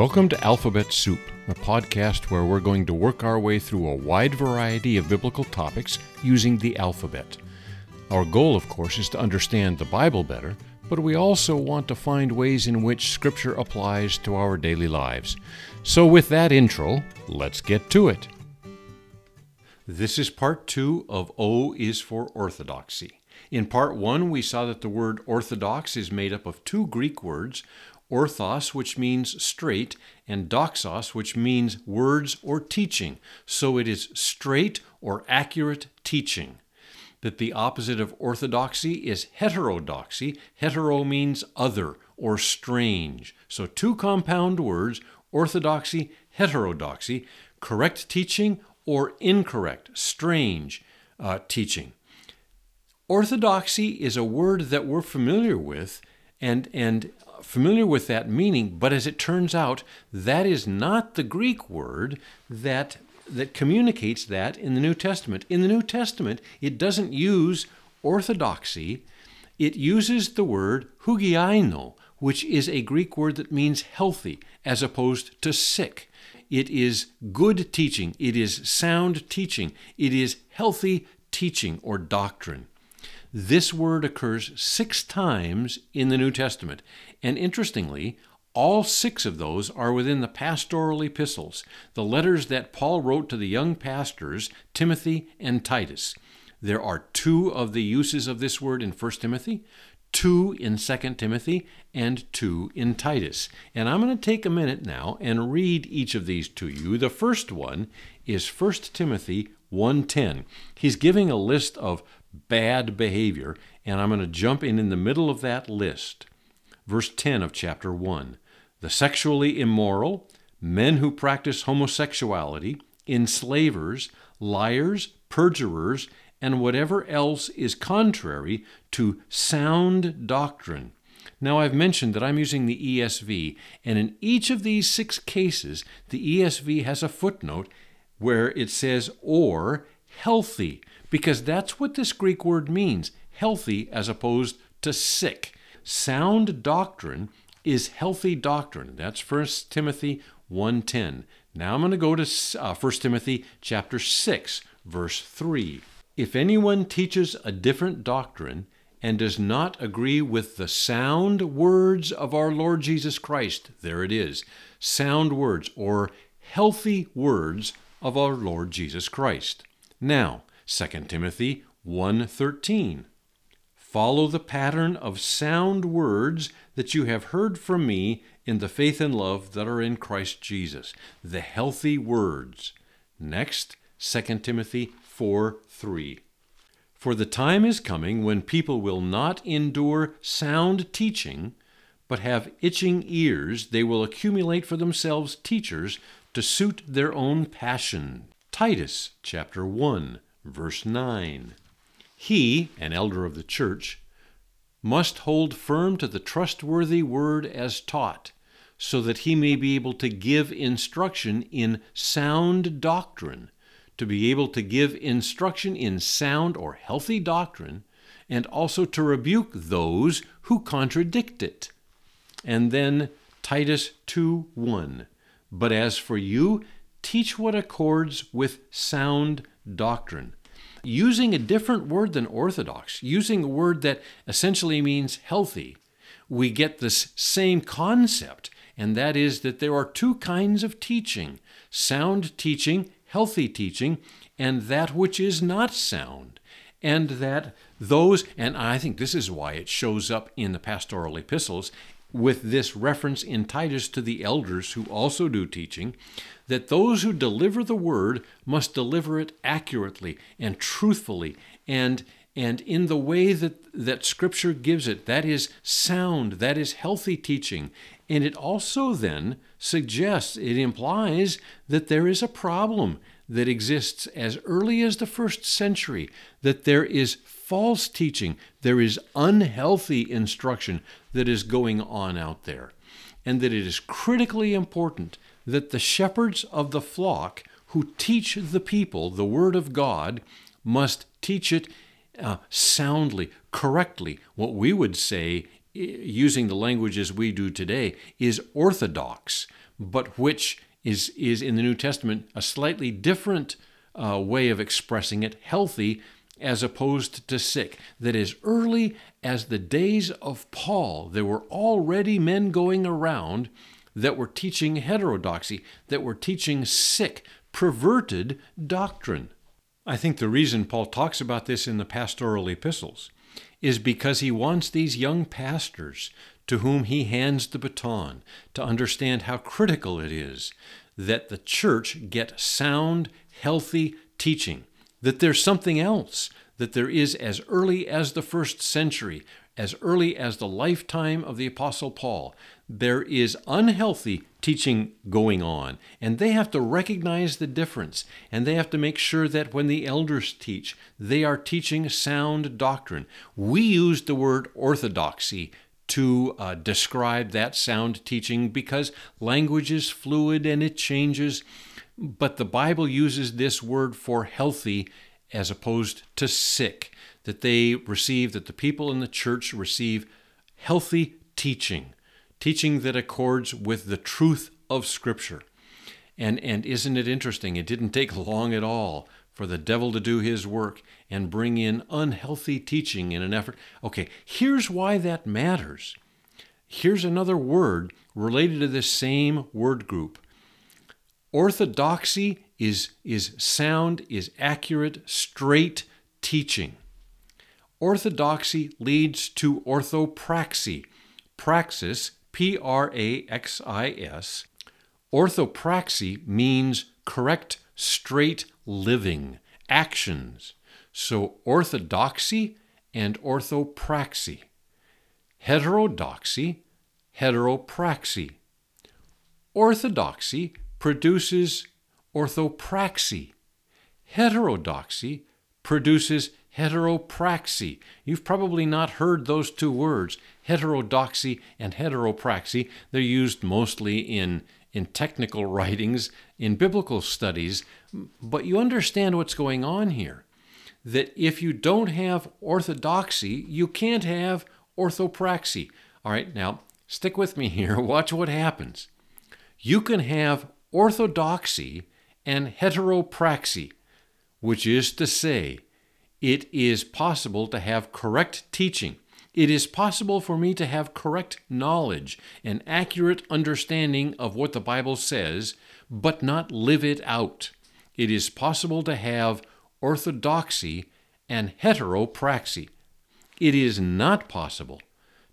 Welcome to Alphabet Soup, a podcast where we're going to work our way through a wide variety of biblical topics using the alphabet. Our goal, of course, is to understand the Bible better, but we also want to find ways in which Scripture applies to our daily lives. So, with that intro, let's get to it. This is part two of O is for Orthodoxy. In part one, we saw that the word orthodox is made up of two Greek words, orthos, which means straight, and doxos, which means words or teaching. So it is straight or accurate teaching. That the opposite of orthodoxy is heterodoxy. Hetero means other or strange. So two compound words, orthodoxy, heterodoxy, correct teaching or incorrect, strange uh, teaching. Orthodoxy is a word that we're familiar with and, and familiar with that meaning, but as it turns out, that is not the Greek word that that communicates that in the New Testament. In the New Testament, it doesn't use orthodoxy. It uses the word hugiaino, which is a Greek word that means healthy as opposed to sick. It is good teaching. It is sound teaching. It is healthy teaching or doctrine. This word occurs six times in the New Testament. And interestingly, all six of those are within the pastoral epistles, the letters that Paul wrote to the young pastors, Timothy and Titus. There are two of the uses of this word in 1 Timothy, two in 2 Timothy, and two in Titus. And I'm going to take a minute now and read each of these to you. The first one is 1 Timothy 1:10. He's giving a list of bad behavior, and I'm going to jump in in the middle of that list. Verse 10 of chapter 1 The sexually immoral, men who practice homosexuality, enslavers, liars, perjurers, and whatever else is contrary to sound doctrine. Now, I've mentioned that I'm using the ESV, and in each of these six cases, the ESV has a footnote where it says, or healthy because that's what this Greek word means healthy as opposed to sick. Sound doctrine is healthy doctrine. That's 1 Timothy 1:10. Now I'm going to go to uh, 1 Timothy chapter 6 verse 3. If anyone teaches a different doctrine and does not agree with the sound words of our Lord Jesus Christ, there it is. Sound words or healthy words of our Lord Jesus Christ. Now, 2 Timothy 1:13 Follow the pattern of sound words that you have heard from me in the faith and love that are in Christ Jesus, the healthy words. Next, 2 Timothy 4:3 For the time is coming when people will not endure sound teaching, but have itching ears, they will accumulate for themselves teachers to suit their own passion. Titus chapter 1 Verse 9 He, an elder of the church, must hold firm to the trustworthy word as taught, so that he may be able to give instruction in sound doctrine, to be able to give instruction in sound or healthy doctrine, and also to rebuke those who contradict it. And then Titus 2 1. But as for you, teach what accords with sound doctrine. Using a different word than orthodox, using a word that essentially means healthy, we get this same concept, and that is that there are two kinds of teaching sound teaching, healthy teaching, and that which is not sound. And that those, and I think this is why it shows up in the pastoral epistles, with this reference in Titus to the elders who also do teaching, that those who deliver the word must deliver it accurately and truthfully and and in the way that, that Scripture gives it, that is sound, that is healthy teaching. And it also then suggests, it implies that there is a problem that exists as early as the first century, that there is false teaching, there is unhealthy instruction that is going on out there, and that it is critically important that the shepherds of the flock who teach the people the Word of God must teach it uh, soundly, correctly. What we would say, using the languages we do today, is orthodox. but which is, is in the New Testament a slightly different uh, way of expressing it healthy as opposed to sick. That as early as the days of Paul, there were already men going around that were teaching heterodoxy, that were teaching sick, perverted doctrine. I think the reason Paul talks about this in the pastoral epistles is because he wants these young pastors to whom he hands the baton to understand how critical it is that the church get sound, healthy teaching, that there's something else, that there is as early as the first century, as early as the lifetime of the Apostle Paul, there is unhealthy teaching going on, and they have to recognize the difference, and they have to make sure that when the elders teach, they are teaching sound doctrine. We use the word orthodoxy to uh, describe that sound teaching because language is fluid and it changes, but the Bible uses this word for healthy as opposed to sick, that they receive, that the people in the church receive healthy teaching teaching that accords with the truth of Scripture. And, and isn't it interesting? It didn't take long at all for the devil to do his work and bring in unhealthy teaching in an effort. Okay, here's why that matters. Here's another word related to this same word group. Orthodoxy is, is sound, is accurate, straight teaching. Orthodoxy leads to orthopraxy. Praxis P R A X I S. Orthopraxy means correct, straight living, actions. So orthodoxy and orthopraxy. Heterodoxy, heteropraxy. Orthodoxy produces orthopraxy. Heterodoxy produces heteropraxy. You've probably not heard those two words, heterodoxy and heteropraxy. They're used mostly in, in technical writings, in biblical studies, but you understand what's going on here. That if you don't have orthodoxy, you can't have orthopraxy. All right, now stick with me here. Watch what happens. You can have orthodoxy and heteropraxy, which is to say, it is possible to have correct teaching. It is possible for me to have correct knowledge and accurate understanding of what the Bible says, but not live it out. It is possible to have orthodoxy and heteropraxy. It is not possible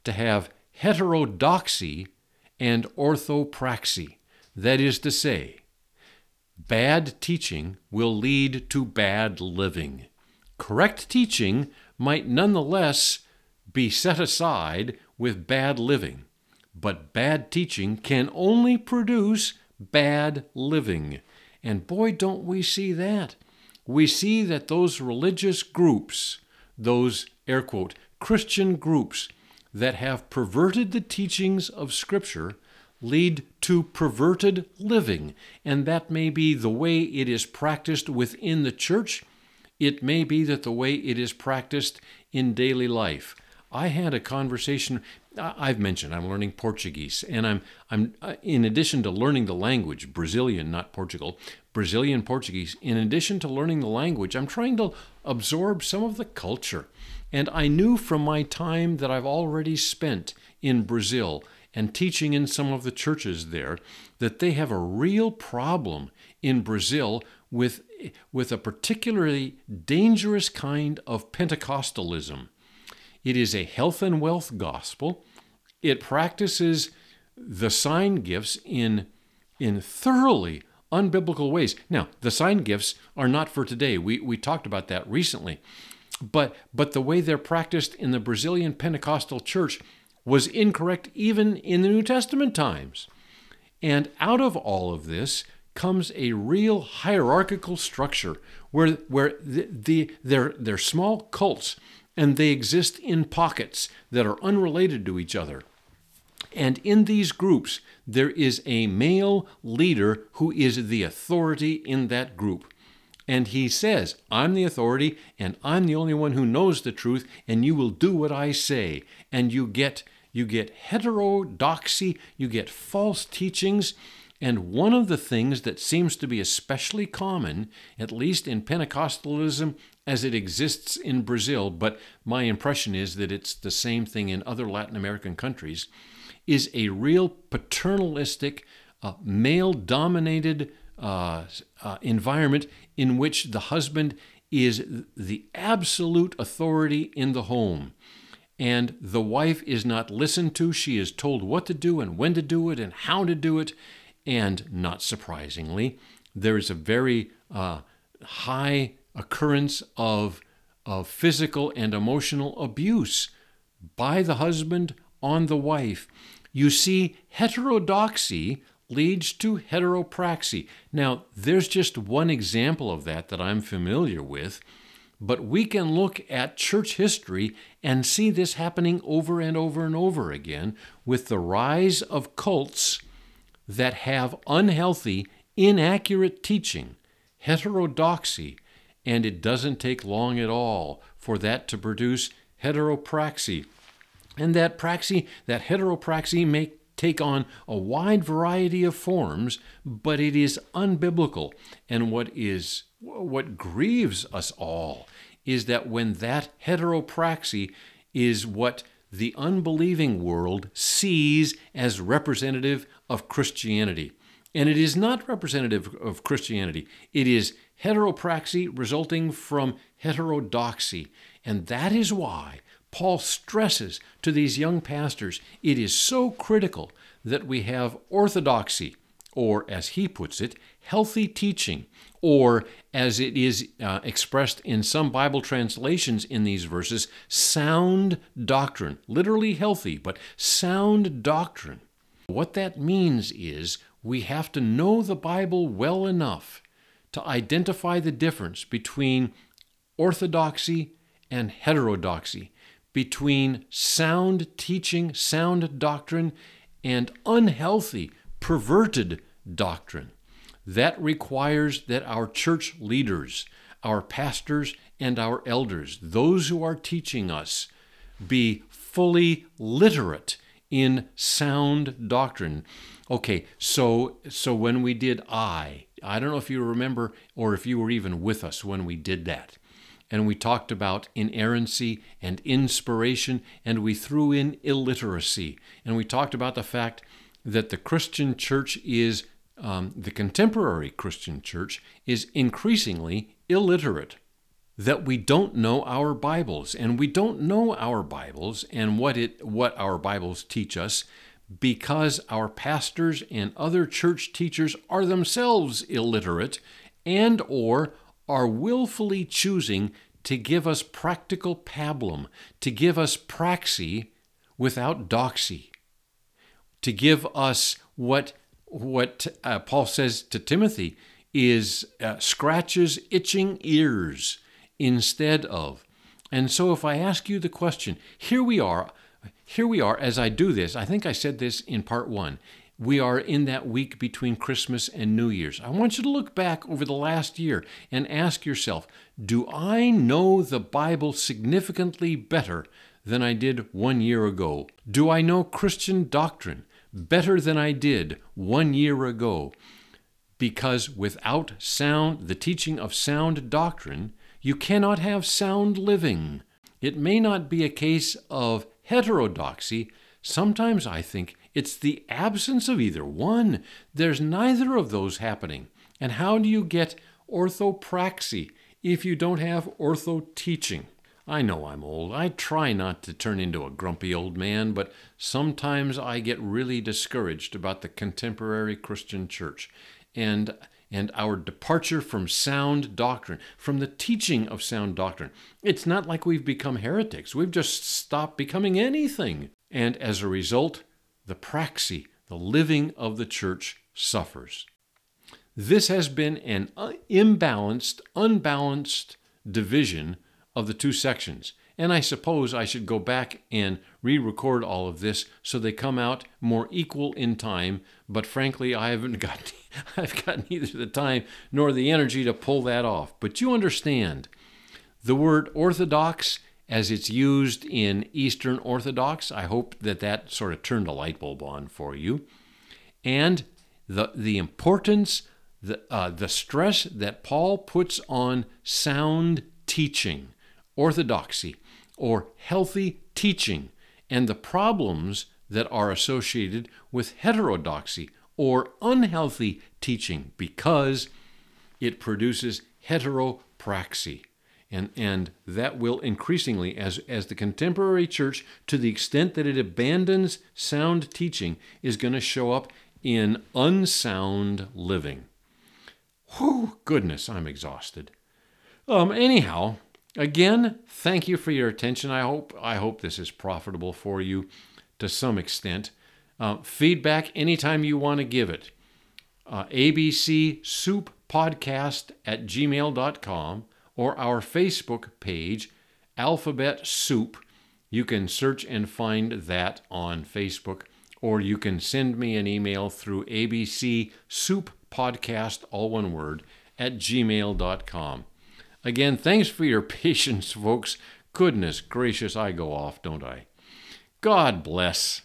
to have heterodoxy and orthopraxy. That is to say, bad teaching will lead to bad living. Correct teaching might nonetheless be set aside with bad living, but bad teaching can only produce bad living. And boy, don't we see that. We see that those religious groups, those air quote, Christian groups that have perverted the teachings of Scripture, lead to perverted living. And that may be the way it is practiced within the church it may be that the way it is practiced in daily life. I had a conversation. I've mentioned I'm learning Portuguese, and I'm I'm uh, in addition to learning the language, Brazilian, not Portugal, Brazilian Portuguese. In addition to learning the language, I'm trying to absorb some of the culture. And I knew from my time that I've already spent in Brazil and teaching in some of the churches there that they have a real problem in Brazil with, with a particularly dangerous kind of Pentecostalism. It is a health and wealth gospel. It practices the sign gifts in, in thoroughly unbiblical ways. Now, the sign gifts are not for today. We, we talked about that recently. But, but the way they're practiced in the Brazilian Pentecostal church was incorrect even in the New Testament times. And out of all of this, comes a real hierarchical structure where, where the, the, they're, they're small cults and they exist in pockets that are unrelated to each other. And in these groups, there is a male leader who is the authority in that group. And he says, I'm the authority, and I'm the only one who knows the truth, and you will do what I say. And you get you get heterodoxy, you get false teachings, And one of the things that seems to be especially common, at least in Pentecostalism as it exists in Brazil, but my impression is that it's the same thing in other Latin American countries, is a real paternalistic, uh, male dominated uh, uh, environment in which the husband is the absolute authority in the home. And the wife is not listened to. She is told what to do and when to do it and how to do it. And not surprisingly, there is a very uh, high occurrence of, of physical and emotional abuse by the husband on the wife. You see, heterodoxy leads to heteropraxy. Now, there's just one example of that that I'm familiar with, but we can look at church history and see this happening over and over and over again with the rise of cults that have unhealthy, inaccurate teaching, heterodoxy, and it doesn't take long at all for that to produce heteropraxy. And that praxy, that heteropraxy may take on a wide variety of forms, but it is unbiblical. And what is what grieves us all is that when that heteropraxy is what the unbelieving world sees as representative of Christianity. And it is not representative of Christianity. It is heteropraxy resulting from heterodoxy. And that is why Paul stresses to these young pastors it is so critical that we have orthodoxy, or as he puts it, healthy teaching, or as it is uh, expressed in some Bible translations in these verses, sound doctrine. Literally healthy, but sound doctrine. What that means is we have to know the Bible well enough to identify the difference between orthodoxy and heterodoxy, between sound teaching, sound doctrine, and unhealthy, perverted doctrine. That requires that our church leaders, our pastors, and our elders, those who are teaching us, be fully literate in sound doctrine. Okay, so so when we did I, I don't know if you remember or if you were even with us when we did that. And we talked about inerrancy and inspiration, and we threw in illiteracy. And we talked about the fact that the Christian church is, um, the contemporary Christian church is increasingly illiterate. That we don't know our Bibles, and we don't know our Bibles and what it what our Bibles teach us because our pastors and other church teachers are themselves illiterate and or are willfully choosing to give us practical pablum, to give us praxy without doxy, to give us what what uh, Paul says to Timothy is uh, scratches itching ears instead of. And so if I ask you the question, here we are here we are, as I do this, I think I said this in part one. We are in that week between Christmas and New Year's. I want you to look back over the last year and ask yourself Do I know the Bible significantly better than I did one year ago? Do I know Christian doctrine better than I did one year ago? Because without sound, the teaching of sound doctrine, you cannot have sound living. It may not be a case of heterodoxy, sometimes I think it's the absence of either one. There's neither of those happening. And how do you get orthopraxy if you don't have ortho teaching? I know I'm old. I try not to turn into a grumpy old man, but sometimes I get really discouraged about the contemporary Christian church. And and our departure from sound doctrine, from the teaching of sound doctrine. It's not like we've become heretics. We've just stopped becoming anything. And as a result, the praxy, the living of the church, suffers. This has been an uh, imbalanced, unbalanced division of the two sections. And I suppose I should go back and re record all of this so they come out more equal in time. But frankly, I haven't got, I've got neither the time nor the energy to pull that off. But you understand, the word orthodox, as it's used in Eastern Orthodox, I hope that that sort of turned a light bulb on for you. And the, the importance, the, uh, the stress that Paul puts on sound teaching, orthodoxy, or healthy teaching, and the problems that are associated with heterodoxy or unhealthy teaching because it produces heteropraxy. And, and that will increasingly, as, as the contemporary church, to the extent that it abandons sound teaching, is going to show up in unsound living. Whew, goodness, I'm exhausted. Um, anyhow, again, thank you for your attention. I hope I hope this is profitable for you to some extent. Uh, feedback anytime you want to give it. Uh, ABC Soup Podcast at gmail.com or our Facebook page, Alphabet Soup. You can search and find that on Facebook, or you can send me an email through ABC Soup Podcast, all one word, at gmail.com. Again, thanks for your patience, folks. Goodness gracious, I go off, don't I? God bless.